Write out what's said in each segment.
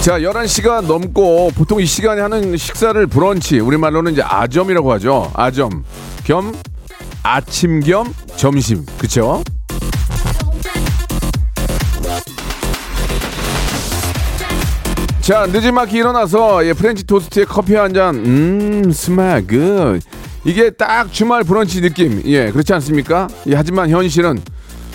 자, 11시가 넘고 보통 이 시간에 하는 식사를 브런치, 우리말로는 이제 아점이라고 하죠. 아점. 겸 아침 겸 점심. 그쵸? 자, 늦지막히 일어나서 예, 프렌치 토스트에 커피 한 잔, 음, good. 이게 딱 주말 브런치 느낌. 예, 그렇지 않습니까? 예, 하지만 현실은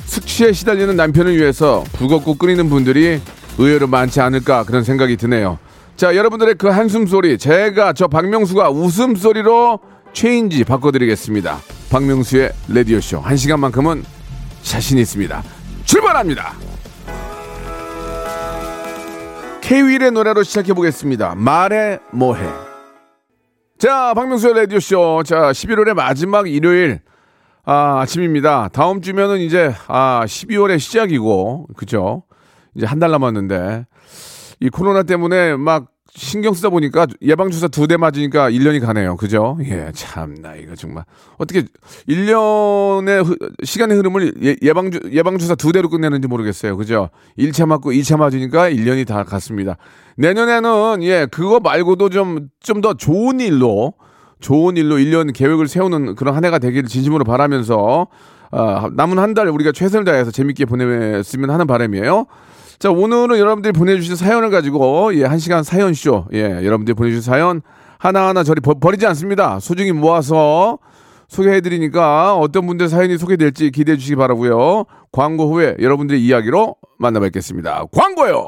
숙취에 시달리는 남편을 위해서 북엇국 끓이는 분들이 의외로 많지 않을까 그런 생각이 드네요. 자, 여러분들의 그 한숨 소리, 제가 저 박명수가 웃음 소리로 change 바꿔드리겠습니다. 박명수의 라디오 쇼 한 시간만큼은 자신 있습니다. 출발합니다. 케윌의 노래로 시작해 보겠습니다. 말해 뭐해. 자, 박명수의 라디오 쇼. 자, 11월의 마지막 일요일 아, 아침입니다. 다음 주면은 이제 아, 12월의 시작이고 그죠? 이제 한 달 남았는데 이 코로나 때문에 막 신경 쓰다 보니까 예방주사 두 대 맞으니까 1년이 가네요. 그죠? 예, 참나, 이거 정말. 어떻게 1년의 시간의 흐름을 예, 방주 예방주사 두 대로 끝내는지 모르겠어요. 그죠? 1차 맞고 2차 맞으니까 1년이 다 갔습니다. 내년에는, 예, 그거 말고도 좀, 좀 더 좋은 일로, 좋은 일로 1년 계획을 세우는 그런 한 해가 되기를 진심으로 바라면서, 아, 남은 한 달 우리가 최선을 다해서 재밌게 보냈으면 하는 바람이에요. 자, 오늘은 여러분들이 보내주신 사연을 가지고, 예, 한 시간 사연쇼, 예, 여러분들이 보내주신 사연 하나하나 저리 버, 버리지 않습니다. 소중히 모아서 소개해드리니까 어떤 분들 사연이 소개될지 기대해 주시기 바라고요 광고 후에 여러분들의 이야기로 만나뵙겠습니다. 광고요!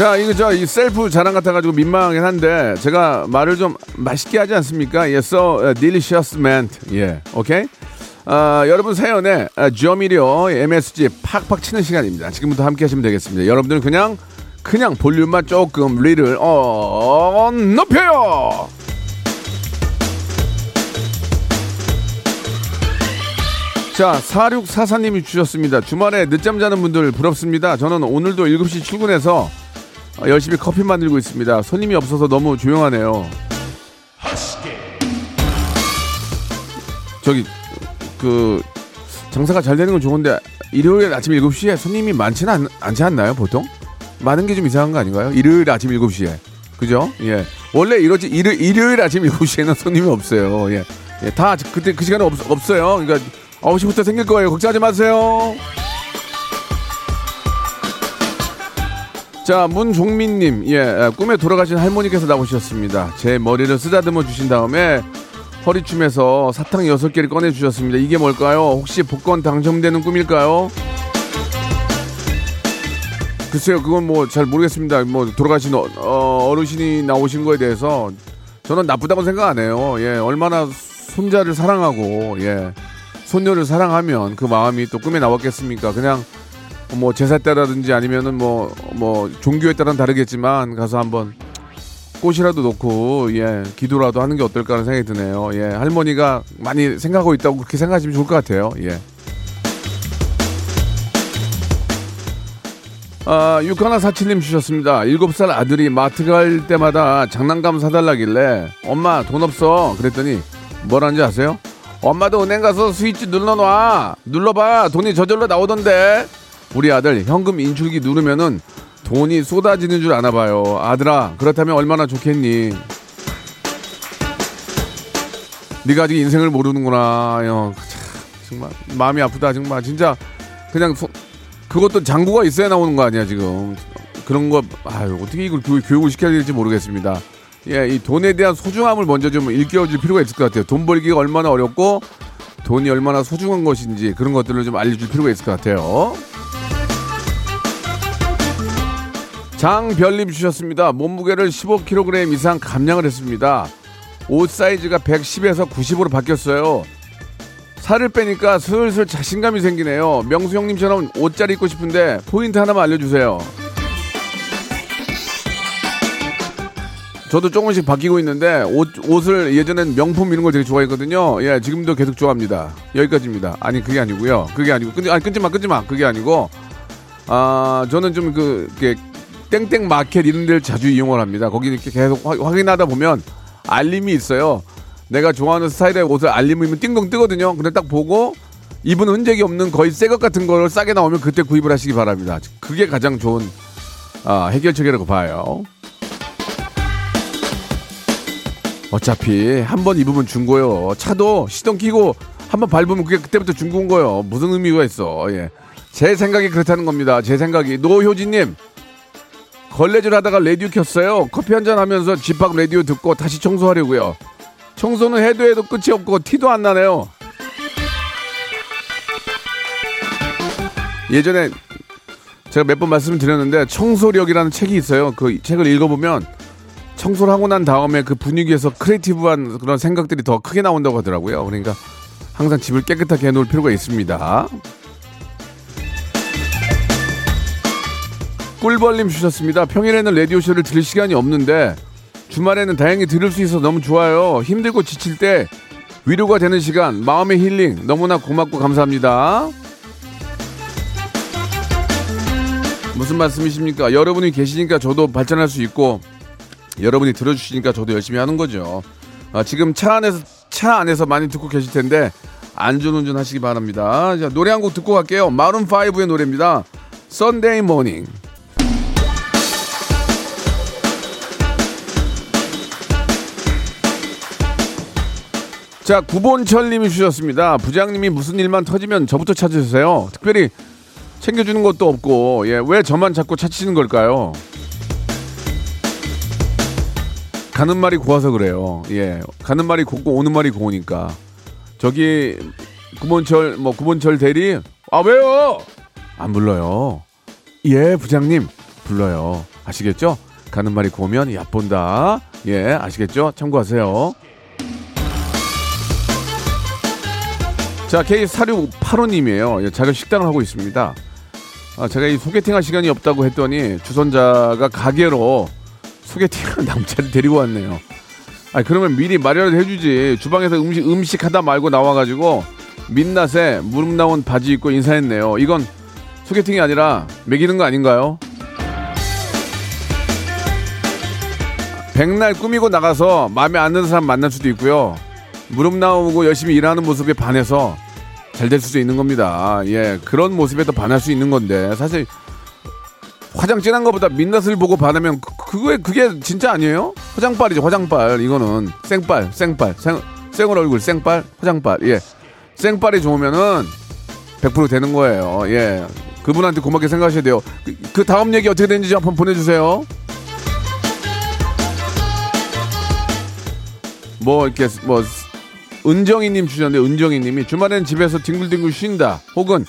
자, 이거 저 이 셀프 자랑 같아가지고 민망하긴 한데 제가 말을 좀 맛있게 하지 않습니까? 예, so delicious man. 예, 오케이. 아, 여러분 사연에 아, 조미료 MSG 팍팍 치는 시간입니다. 지금부터 함께 하시면 되겠습니다. 여러분들은 그냥 그냥 볼륨만 조금 리를 어 높여요. 자, 4644님이 주셨습니다. 주말에 늦잠 자는 분들 부럽습니다. 저는 오늘도 7시 출근해서 어, 열심히 커피 만들고 있습니다. 손님이 없어서 너무 조용하네요. 저기 그 장사가 잘 되는 건 좋은데 일요일 아침 7시에 손님이 많지는 않, 않지 않나요, 보통? 많은 게 좀 이상한 거 아닌가요? 일요일 아침 7시에. 그죠? 예. 원래 이러지 일요, 일요일 아침 7시에는 손님이 없어요. 예. 예. 다 그때 그 시간에 없, 없어요. 그러니까 9시부터 생길 거예요. 걱정하지 마세요. 자, 문종민님, 예, 꿈에 돌아가신 할머니께서 나오셨습니다. 제 머리를 쓰다듬어 주신 다음에 허리춤에서 사탕 여섯 개를 꺼내 주셨습니다. 이게 뭘까요? 혹시 복권 당첨되는 꿈일까요? 글쎄요, 그건 뭐 잘 모르겠습니다. 뭐 돌아가신 어, 어르신이 나오신 거에 대해서 저는 나쁘다고 생각 안 해요. 예, 얼마나 손자를 사랑하고 예, 손녀를 사랑하면 그 마음이 또 꿈에 나왔겠습니까? 그냥 뭐 제사 때라든지 아니면은 뭐뭐 뭐 종교에 따라는 다르겠지만 가서 한번 꽃이라도 놓고 예 기도라도 하는 게 어떨까 하는 생각이 드네요. 예 할머니가 많이 생각하고 있다고 그렇게 생각하시면 좋을 것 같아요. 예. 아, 6147님 주셨습니다. 7살 아들이 마트 갈 때마다 장난감 사달라길래 엄마 돈 없어. 그랬더니 뭐라는지 아세요? 엄마도 은행 가서 스위치 눌러놔. 눌러봐. 돈이 저절로 나오던데. 우리 아들 현금 인출기 누르면은 돈이 쏟아지는 줄 아나 봐요. 아들아, 그렇다면 얼마나 좋겠니? 네가 아직 인생을 모르는구나. 형. 참, 정말 마음이 아프다 정말 진짜 그냥 소, 그것도 장구가 있어야 나오는 거 아니야 지금 그런 거 아유 어떻게 이걸 교육, 교육 을 시켜야 될지 모르겠습니다. 예, 이 돈에 대한 소중함을 먼저 좀 일깨워줄 필요가 있을 것 같아요. 돈 벌기가 얼마나 어렵고 돈이 얼마나 소중한 것인지 그런 것들을 좀 알려줄 필요가 있을 것 같아요. 장별님 주셨습니다. 몸무게를 15kg 이상 감량을 했습니다. 옷 사이즈가 110에서 90으로 바뀌었어요. 살을 빼니까 슬슬 자신감이 생기네요. 명수 형님처럼 옷 잘 입고 싶은데 포인트 하나만 알려주세요. 저도 조금씩 바뀌고 있는데 옷, 옷을 예전엔 명품 이런 걸 되게 좋아했거든요. 예, 지금도 계속 좋아합니다. 여기까지입니다. 아니 그게 아니고요. 그게 아니고 끊지, 아니 끊지 마, 끊지 마. 그게 아니고 아 저는 좀그 땡땡 마켓 이런 데를 자주 이용을 합니다. 거기 이렇게 계속 확인하다 보면 알림이 있어요. 내가 좋아하는 스타일의 옷을 알림 이면 띵동 뜨거든요. 근데 딱 보고 입은 흔적이 없는 거의 새 것 같은 걸 싸게 나오면 그때 구입을 하시기 바랍니다. 그게 가장 좋은 아, 해결책이라고 봐요. 어차피 한 번 입으면 중고요. 차도 시동 키고 한 번 밟으면 그게 그때부터 중고인 거예요. 무슨 의미가 있어. 예. 제 생각이 그렇다는 겁니다. 제 생각이. 노효진님, 걸레질 하다가 라디오 켰어요. 커피 한 잔 하면서 집합 라디오 듣고 다시 청소하려고요. 청소는 해도 해도 끝이 없고 티도 안 나네요. 예전에 제가 몇 번 말씀드렸는데 청소력이라는 책이 있어요. 그 책을 읽어보면 청소를 하고 난 다음에 그 분위기에서 creative한 그런 생각들이 더 크게 나온다고 하더라고요. 그러니까 항상 집을 깨끗하게 해놓을 필요가 있습니다. 꿀벌님 주셨습니다. 평일에는 라디오쇼를 들을 시간이 없는데 주말에는 다행히 들을 수 있어서 너무 좋아요. 힘들고 지칠 때 위로가 되는 시간, 마음의 힐링 너무나 고맙고 감사합니다. 무슨 말씀이십니까? 여러분이 계시니까 저도 발전할 수 있고 여러분이 들어주시니까 저도 열심히 하는 거죠. 아, 지금 차 안에서 차 안에서 많이 듣고 계실 텐데 안전운전 하시기 바랍니다. 자, 노래 한 곡 듣고 갈게요. 마룬 5의 노래입니다. Sunday Morning. 자, 구본철님이 주셨습니다. 부장님이 무슨 일만 터지면 저부터 찾으세요. 특별히 챙겨주는 것도 없고, 예, 왜 저만 자꾸 찾으시는 걸까요? 가는 말이 고와서 그래요. 예, 가는 말이 곱고 오는 말이 고우니까. 저기 구본철 뭐 구본철 대리, 아 왜요? 안 불러요. 예, 부장님 불러요. 아시겠죠? 가는 말이 고우면 얕본다. 예, 아시겠죠? 참고하세요. 자, K4685님이에요. 예, 자기 식당을 하고 있습니다. 아, 제가 이 소개팅 할 시간이 없다고 했더니 주선자가 가게로 소개팅한 남자를 데리고 왔네요. 아, 그러면 미리 마련을 해주지. 주방에서 음식, 음식 하다 말고 나와가지고 민낯에 무릎 나온 바지 입고 인사했네요. 이건 소개팅이 아니라 매기는 거 아닌가요? 백날 꾸미고 나가서 마음에 안 드는 사람 만날 수도 있고요. 무릎 나오고 열심히 일하는 모습에 반해서 잘 될 수도 있는 겁니다. 예, 그런 모습에 더 반할 수 있는 건데 사실 화장 진한 것보다 민낯을 보고 반하면 그, 그게 그게 진짜 아니에요? 화장빨이죠, 화장빨. 이거는 생빨, 생빨, 생, 생얼 얼굴, 생빨, 화장빨. 예, 생빨이 좋으면은 100% 되는 거예요. 예, 그분한테 고맙게 생각하셔야 돼요. 그, 그 다음 얘기 어떻게 되는지 한번 보내주세요. 뭐 이렇게 뭐 은정이님 주셨는데 은정이님이 주말엔 집에서 뒹굴뒹굴 쉰다 혹은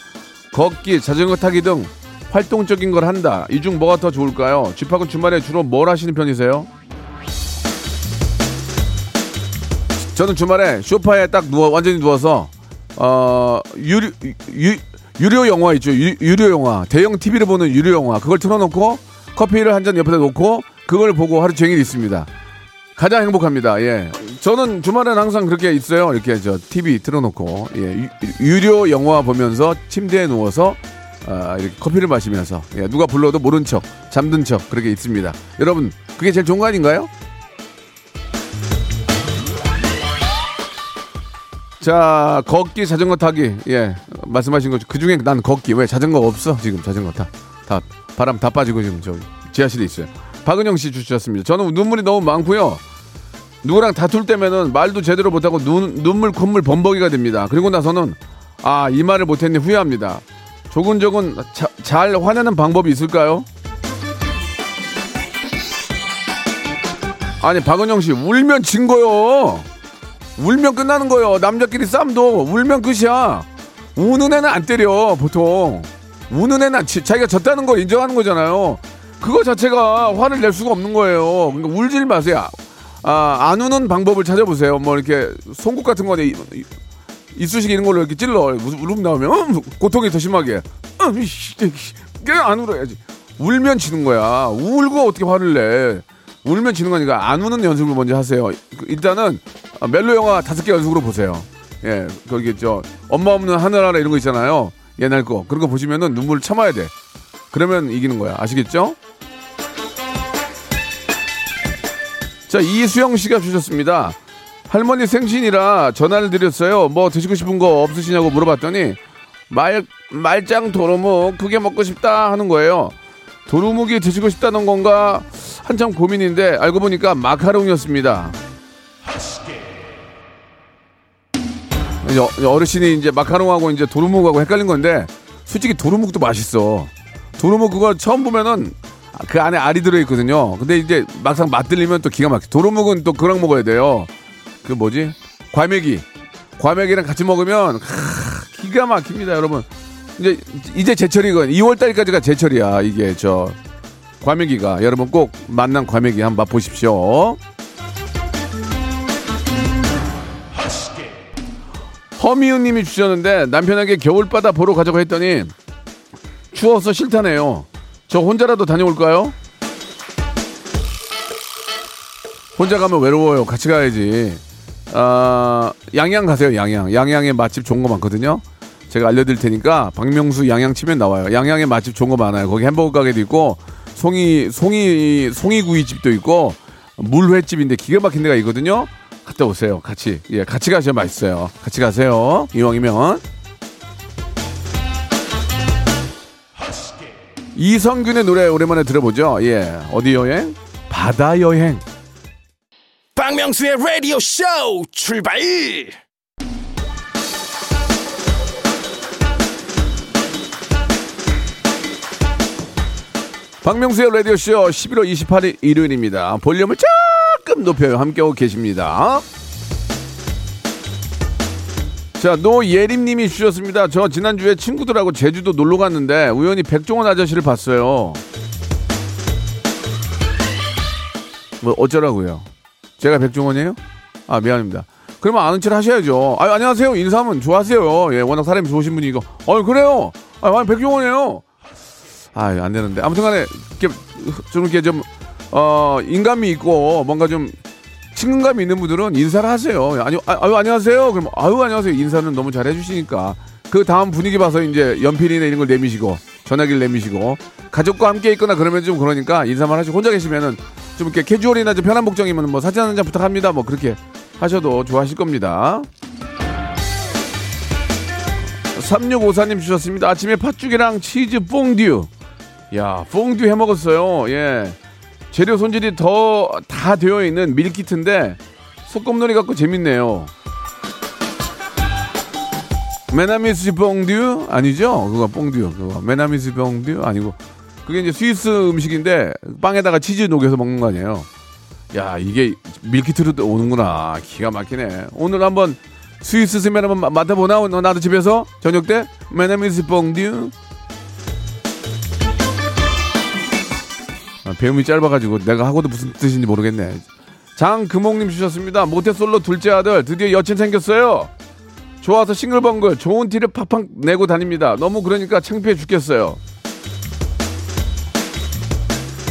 걷기 자전거 타기 등 활동적인 걸 한다 이 중 뭐가 더 좋을까요? 집하고 주말에 주로 뭘 하시는 편이세요? 저는 주말에 소파에 딱 누워 완전히 누워서 어 유료 유, 유료 영화 있죠 유, 유료 영화 대형 TV를 보는 유료 영화 그걸 틀어놓고 커피를 한 잔 옆에다 놓고 그걸 보고 하루 종일 있습니다. 가장 행복합니다. 예. 저는 주말엔 항상 그렇게 있어요. 이렇게 저 TV 틀어놓고 예. 유, 료 영화 보면서 침대에 누워서 아, 이렇게 커피를 마시면서 예. 누가 불러도 모른 척 잠든 척 그렇게 있습니다. 여러분 그게 제일 좋은 거 아닌가요? 자 걷기 자전거 타기 예 말씀하신 거죠. 그 중에 난 걷기 왜 자전거가 없어 지금 자전거 타 다 바람 다 빠지고 지금 저 지하실에 있어요. 박은영 씨 주셨습니다. 저는 눈물이 너무 많고요. 누구랑 다툴 때면은 말도 제대로 못하고 눈, 눈물 콧물 범벅이가 됩니다. 그리고 나서는 아, 이 말을 못했니 후회합니다. 조근조근 자, 잘 화내는 방법이 있을까요? 아니, 박은영 씨, 울면 진 거요. 울면 끝나는 거요. 남자끼리 싸움도 울면 끝이야. 우는 애는 안 때려, 보통. 우는 애는 지, 자기가 졌다는 걸 인정하는 거잖아요. 그거 자체가 화를 낼 수가 없는 거예요. 그러니까 울질 마세요. 아, 안 우는 방법을 찾아보세요. 뭐 이렇게 송곳 같은 거에 이쑤시개 이런 걸로 이렇게 찔러. 울음 나오면 음, 고통이 더 심하게. 음, 그냥 안 울어야지. 울면 지는 거야. 울고 어떻게 화를 내? 울면 지는 거니까 안 우는 연습을 먼저 하세요. 그 일단은 멜로 영화 다섯 개 연속으로 보세요. 예 거기 저 엄마 없는 하늘 아래 이런 거 있잖아요. 옛날 거. 그런 거 보시면은 눈물을 참아야 돼. 그러면 이기는 거야. 아시겠죠? 자 이수영 씨가 주셨습니다 할머니 생신이라 전화를 드렸어요. 뭐 드시고 싶은 거 없으시냐고 물어봤더니 말 말짱 도루묵 그게 먹고 싶다 하는 거예요. 도루묵이 드시고 싶다는 건가 한참 고민인데 알고 보니까 마카롱이었습니다. 어르신이 이제 마카롱하고 이제 도루묵하고 헷갈린 건데 솔직히 도루묵도 맛있어. 도루묵 그거 처음 보면은 그 안에 알이 들어있거든요. 근데 이제 막상 맛들리면 또 기가 막혀. 도루묵은 또 그랑 먹어야 돼요. 그 뭐지? 과메기. 과메기랑 같이 먹으면 하, 기가 막힙니다, 여러분. 이제 이제 제철이건 2월 달까지가 제철이야. 이게 저 과메기가 여러분 꼭 만난 과메기 한번 맛보십시오. 허미은 님이 주셨는데 남편에게 겨울바다 보러 가자고 했더니 추워서 싫다네요. 저 혼자라도 다녀올까요? 혼자 가면 외로워요. 같이 가야지. 어, 양양 가세요, 양양. 양양에 맛집 좋은 거 많거든요. 제가 알려드릴 테니까 박명수 양양 치면 나와요. 양양에 맛집 좋은 거 많아요. 거기 햄버거 가게도 있고 송이 송이 송이구이집도 있고 물회집인데 기가 막힌 데가 있거든요. 갔다 오세요. 같이 예 같이 가셔야 맛있어요. 같이 가세요. 이왕이면 이성균의 노래 오랜만에 들어보죠. 예 어디 여행? 바다 여행. 박명수의 라디오 쇼 출발! 박명수의 라디오쇼 11월 28일 일요일입니다. 볼륨을 조금 높여요. 함께하고 계십니다. 자, 노예림 님이 주셨습니다. 저 지난주에 친구들하고 제주도 놀러 갔는데 우연히 백종원 아저씨를 봤어요. 뭐 어쩌라고요? 제가 백종원이에요? 아 미안합니다. 그러면 아는 척 하셔야죠. 아 안녕하세요 인사하면 좋아하세요. 예 워낙 사람이 좋으신 분이고. 어 그래요. 아 백종원이에요. 아 안 되는데 아무튼 간에 이렇게 좀 이렇게 좀 어 인감이 있고 뭔가 좀 친근감이 있는 분들은 인사를 하세요. 아니 아, 아유 안녕하세요. 그럼 아유 안녕하세요 인사는 너무 잘 해주시니까 그 다음 분위기 봐서 이제 연필이나 이런 걸 내미시고 전화기를 내미시고 가족과 함께 있거나 그러면 좀 그러니까 인사만 하시고 혼자 계시면은 좀 이렇게 캐주얼이나 좀 편한 복장이면 뭐 사진 한 장 부탁합니다. 뭐 그렇게 하셔도 좋아하실 겁니다. 3654님 주셨습니다. 아침에 팥죽이랑 치즈 퐁듀. 야, 퐁듀 해 먹었어요. 예. 재료 손질이 더 다 되어 있는 밀키트인데 소꿉놀이 갖고 재밌네요. 메나미스 퐁듀 아니죠? 그거 퐁듀 그거 메나미스 퐁듀 아니고 그게 이제 스위스 음식인데 빵에다가 치즈 녹여서 먹는 거 아니에요. 야 이게 밀키트로 오는구나 기가 막히네. 오늘 한번 스위스 smell 한번 맡아보나? 나도 집에서 저녁 때 메나미스 퐁듀 배움이 짧아가지고 내가 하고도 무슨 뜻인지 모르겠네. 장금옥님 주셨습니다. 모태솔로 둘째 아들 드디어 여친 생겼어요. 좋아서 싱글벙글 좋은 티를 팍팍 내고 다닙니다. 너무 그러니까 창피해 죽겠어요.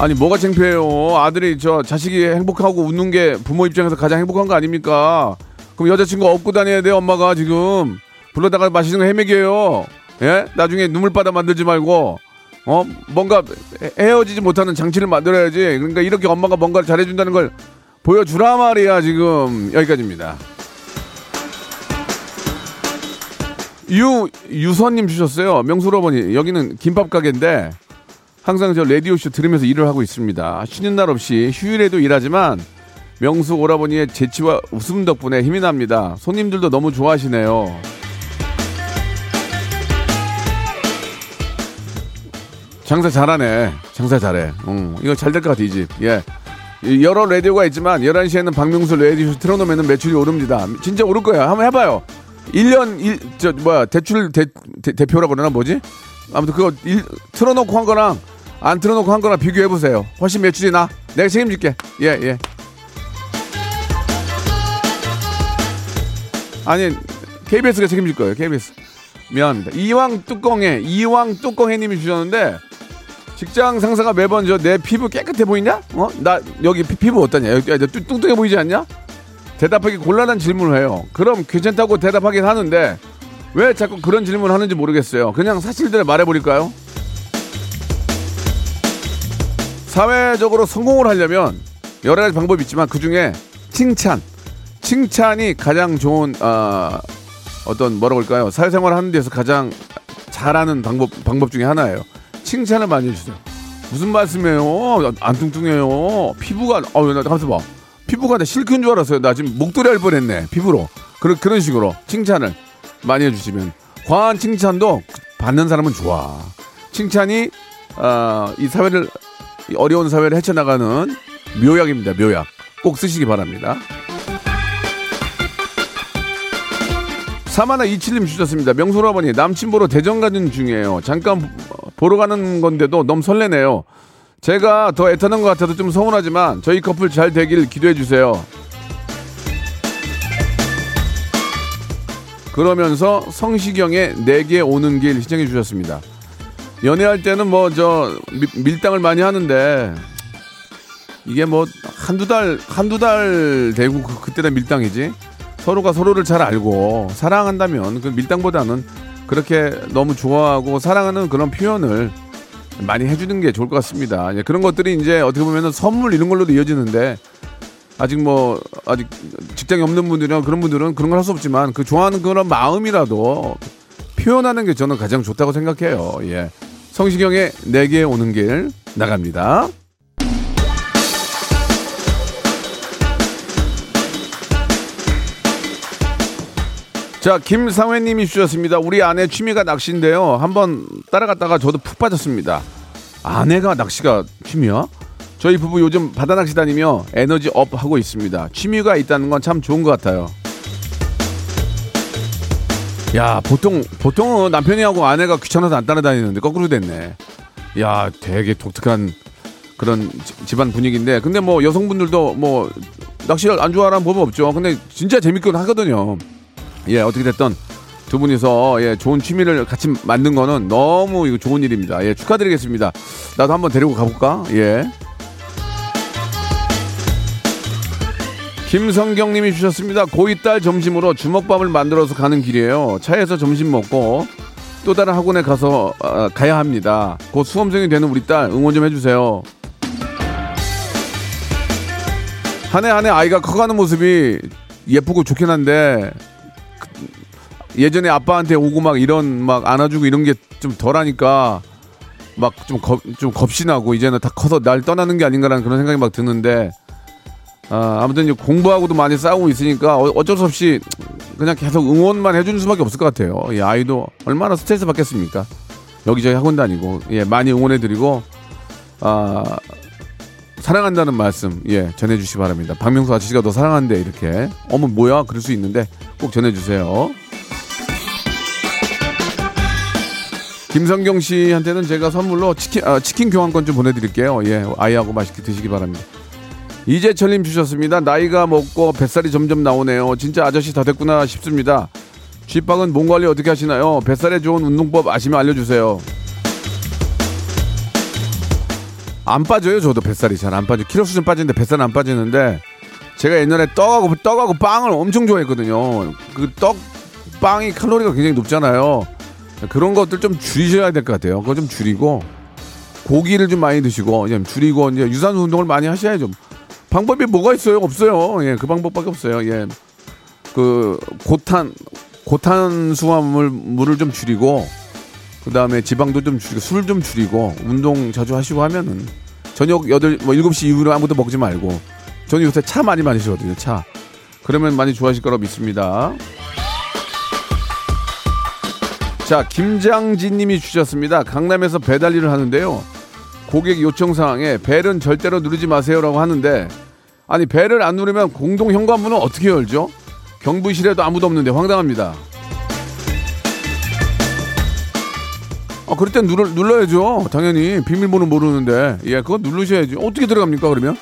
아니 뭐가 창피해요. 아들이 저 자식이 행복하고 웃는 게 부모 입장에서 가장 행복한 거 아닙니까? 그럼 여자친구 업고 다녀야 돼요 엄마가 지금 불러다가 맛있는 거 헤매겨요. 예? 나중에 눈물바다 만들지 말고 어 뭔가 헤어지지 못하는 장치를 만들어야지. 그러니까 이렇게 엄마가 뭔가를 잘해준다는 걸 보여주라 말이야 지금 여기까지입니다. 유 유선님 주셨어요. 명수로버니 여기는 김밥 가게인데 항상 저 라디오 쇼 들으면서 일을 하고 있습니다. 쉬는 날 없이 휴일에도 일하지만 명수 오라버니의 재치와 웃음 덕분에 힘이 납니다. 손님들도 너무 좋아하시네요. 장사 잘하네. 장사 잘해. 응. 이거 잘 될 것 같아, 이 집. 예. 여러 라디오가 있지만 11시에는 박명수 라디오 틀어놓으면 매출이 오릅니다. 진짜 오를 거야. 한번 해봐요. 1년, 일, 저, 뭐야, 대출 대, 대 표라고 그러나 뭐지? 아무튼 그거 일, 틀어놓고 한 거랑 안 틀어놓고 한 거랑 비교해보세요. 훨씬 매출이 나. 내가 책임질게. 예, 예. 아니, KBS가 책임질 거예요, KBS. 미안합니다. 이왕 뚜껑에, 이왕 뚜껑에 님이 주셨는데, 직장 상사가 매번 저 내 피부 깨끗해 보이냐? 어? 나 여기 피, 부 어떠냐? 여기 뚱뚱해 보이지 않냐? 대답하기 곤란한 질문을 해요. 그럼 괜찮다고 대답하긴 하는데 왜 자꾸 그런 질문을 하는지 모르겠어요. 그냥 사실대로 말해버릴까요? 사회적으로 성공을 하려면 여러 가지 방법이 있지만 그 중에 칭찬, 칭찬이 가장 좋은 어, 어떤 뭐라고 할까요? 사회생활 하는 데서 가장 잘하는 방법 방법 중에 하나예요. 칭찬을 많이 해주세요. 무슨 말씀이에요? 안 뚱뚱해요. 피부가, 어, 나 가만있어 봐. 피부가 나 실크인 줄 알았어요. 나 지금 목도리 할 뻔했네. 피부로. 그런, 그런 식으로 칭찬을 많이 해주시면. 과한 칭찬도 받는 사람은 좋아. 칭찬이, 어, 이 사회를, 이 어려운 사회를 헤쳐나가는 묘약입니다. 묘약. 꼭 쓰시기 바랍니다. 사마나 이칠님 주셨습니다. 명소로 아버니 남친 보러 대전 가는 중이에요. 잠깐 보러 가는 건데도 너무 설레네요. 제가 더 애타는 것 같아도 좀 서운하지만 저희 커플 잘 되길 기도해 주세요. 그러면서 성시경의 내게 오는 길 시청해 주셨습니다. 연애할 때는 뭐 저 밀당을 많이 하는데 이게 뭐 한두 달 한두 달 되고 그, 그때가 밀당이지 서로가 서로를 잘 알고 사랑한다면 그 밀당보다는 그렇게 너무 좋아하고 사랑하는 그런 표현을 많이 해주는 게 좋을 것 같습니다. 예, 그런 것들이 이제 어떻게 보면 선물 이런 걸로도 이어지는데 아직 뭐 아직 직장이 없는 분들이나 그런 분들은 그런 걸 할 수 없지만 그 좋아하는 그런 마음이라도 표현하는 게 저는 가장 좋다고 생각해요. 예. 성시경의 내게 오는 길 나갑니다. 자, 김상회님이 주셨습니다. 우리 아내 취미가 낚시인데요. 한번 따라갔다가 저도 푹 빠졌습니다. 아내가 낚시가 취미야? 저희 부부 요즘 바다 낚시 다니며 에너지 up 하고 있습니다. 취미가 있다는 건 참 좋은 것 같아요. 야, 보통, 보통은 남편이 하고 아내가 귀찮아서 안 따라다니는데 거꾸로 됐네. 야, 되게 독특한 그런 집안 분위기인데. 근데 뭐 여성분들도 뭐 낚시를 안 좋아하는 법은 없죠. 근데 진짜 재밌긴 하거든요. 예, 어떻게 됐던 두 분이서 예, 좋은 취미를 같이 만든 거는 너무 이거 좋은 일입니다. 예, 축하드리겠습니다. 나도 한번 데리고 가볼까? 예. 김성경 님이 주셨습니다. 고2 딸 점심으로 주먹밥을 만들어서 가는 길이에요. 차에서 점심 먹고 또 다른 학원에 가서 어, 가야 합니다. 곧 수험생이 되는 우리 딸 응원 좀 해주세요. 한 해 한 해 아이가 커가는 모습이 예쁘고 좋긴 한데 예전에 아빠한테 오고 막 이런 막 안아주고 이런 게 좀 덜하니까 막좀 겁, 좀 겁신하고 이제는 다 커서 날 떠나는 게 아닌가라는 그런 생각이 막 드는데 아, 아무튼 이제 공부하고도 많이 싸우고 있으니까 어, 쩔수 없이 그냥 계속 응원만 해주는 수밖에 없을 것 같아요. 이 아이도 얼마나 스트레스 받겠습니까? 여기저기 학원 다니고 예 많이 응원해드리고 아 사랑한다는 말씀 예 전해주시기 바랍니다. 박명수 아저씨가 너 사랑한대 이렇게 어머 뭐야 그럴 수 있는데 꼭 전해주세요. 김성경 씨한테는 제가 선물로 치킨, 아, 치킨 교환권 좀 보내드릴게요. 예, 아이하고 맛있게 드시기 바랍니다. 이재철님 주셨습니다. 나이가 먹고 뱃살이 점점 나오네요. 진짜 아저씨 다 됐구나 싶습니다. 쥐빵은 몸 관리 어떻게 하시나요? 뱃살에 좋은 운동법 아시면 알려주세요. 안 빠져요, 저도 뱃살이 잘 안 빠져. 키로 수준 빠지는데 뱃살은 안 빠지는데 제가 옛날에 떡하고 떡하고 빵을 엄청 좋아했거든요. 그 떡 빵이 칼로리가 굉장히 높잖아요. 그런 것들 좀 줄이셔야 될 것 같아요. 그거 좀 줄이고 고기를 좀 많이 드시고 이제 줄이고 이제 유산소 운동을 많이 하셔야죠. 방법이 뭐가 있어요? 없어요. 예, 그 방법밖에 없어요. 예, 그 고탄 고탄수화물 물을 좀 줄이고 그 다음에 지방도 좀 줄이고 술 좀 줄이고 운동 자주 하시고 하면은 저녁 여덟 뭐 일곱 시 이후로 아무것도 먹지 말고 저는 요새 차 많이 마시거든요. 차. 그러면 많이 좋아하실 거라고 믿습니다. 자, 김장진 님이 주셨습니다. 강남에서 배달 일을 하는데요. 고객 요청 사항에 벨은 절대로 누르지 마세요라고 하는데 아니 벨을 안 누르면 공동 현관문은 어떻게 열죠? 경부실에도 아무도 없는데 황당합니다. 아, 그럴 땐 눌러, 눌러야죠. 당연히 비밀번호 모르는데 예, 그거 누르셔야지. 어떻게 들어갑니까 그러면?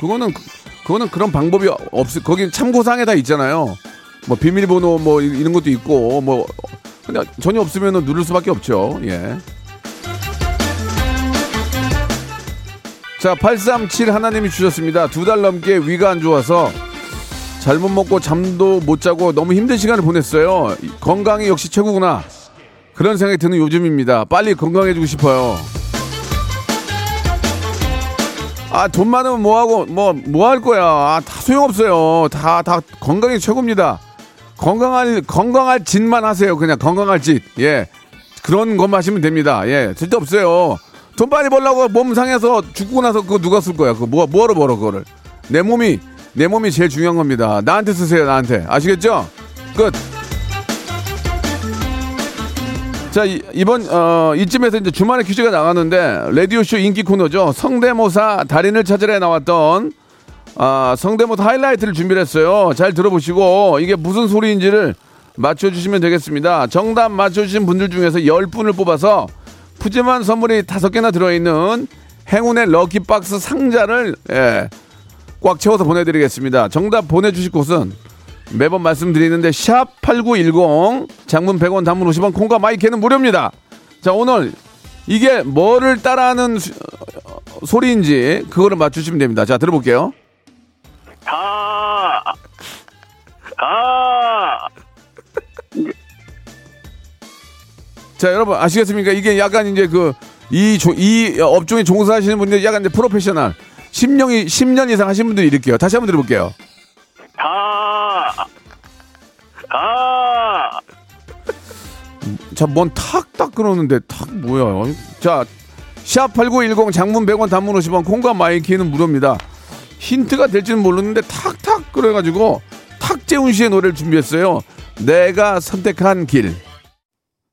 그거는 그- 그거는 그런 방법이 없. 거기 참고사항에 다 있잖아요. 뭐 비밀번호 뭐 이- 이런 것도 있고 뭐 근데 전혀 없으면 누를 수밖에 없죠. 예. 자, 837 하나님이 주셨습니다. 두 달 넘게 위가 안 좋아서 잘못 먹고 잠도 못 자고 너무 힘든 시간을 보냈어요. 이- 건강이 역시 최고구나. 그런 생각이 드는 요즘입니다. 빨리 건강해지고 싶어요. 아, 돈 많으면 뭐하고, 뭐, 뭐 할 거야. 아, 다 소용없어요. 다, 다 건강이 최고입니다. 건강할, 건강할 짓만 하세요. 그냥 건강할 짓. 예. 그런 것만 하시면 됩니다. 예. 절대 없어요. 돈 많이 벌려고 몸 상해서 죽고 나서 그거 누가 쓸 거야. 그거 뭐, 뭐하러 벌어, 그거를. 내 몸이, 내 몸이 제일 중요한 겁니다. 나한테 쓰세요, 나한테. 아시겠죠? 끝. 자, 이, 이번, 어, 이쯤에서 이제 주말에 퀴즈가 나갔는데, 라디오쇼 인기 코너죠. 성대모사 달인을 찾으러 나왔던, 아, 성대모사 하이라이트를 준비를 했어요. 잘 들어보시고, 이게 무슨 소리인지를 맞춰주시면 되겠습니다. 정답 맞춰주신 분들 중에서 10분을 뽑아서 푸짐한 선물이 다섯 개나 들어있는 행운의 럭키박스 상자를, 예, 꽉 채워서 보내드리겠습니다. 정답 보내주실 곳은 매번 말씀드리는데 샵 8910 장문 100원 단문 50원 콩과 마이크는 무료입니다. 자 오늘 이게 뭐를 따라하는 수- 어, 소리인지 그거를 맞추시면 됩니다. 자 들어볼게요. 자 여러분 아시겠습니까? 이게 약간 이제 그 이 이 업종에 종사하시는 분들 약간 이제 프로페셔널 10년이 10년 이상 하신 분들이 이럴게요. 다시 한번 들어볼게요. 아, 아, 자, 뭔 탁탁 끊었는데 탁 뭐야? 자, 샵8910 장문 100원 단문 50원 콩과 마이키는 무료입니다. 힌트가 될지는 모르는데 탁탁 끊어가지고 탁재훈 씨의 노래를 준비했어요. 내가 선택한 길.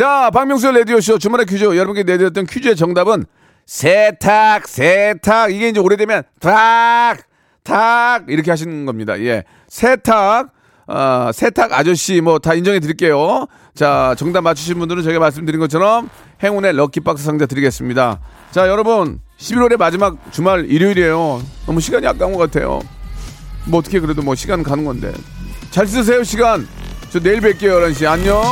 자, 박명수의 라디오쇼 주말의 퀴즈. 여러분께 내드렸던 퀴즈의 정답은 세탁, 세탁. 이게 이제 오래되면 탁, 탁. 이렇게 하시는 겁니다. 예. 세탁. 어, 세탁 아저씨 뭐 다 인정해 드릴게요. 자, 정답 맞추신 분들은 저희가 말씀드린 것처럼 행운의 럭키박스 상자 드리겠습니다. 자, 여러분. 11월의 마지막 주말 일요일이에요. 너무 시간이 아까운 것 같아요. 뭐 어떻게 그래도 뭐 시간 가는 건데. 잘 쓰세요, 시간. 저 내일 뵐게요, 11시. 안녕.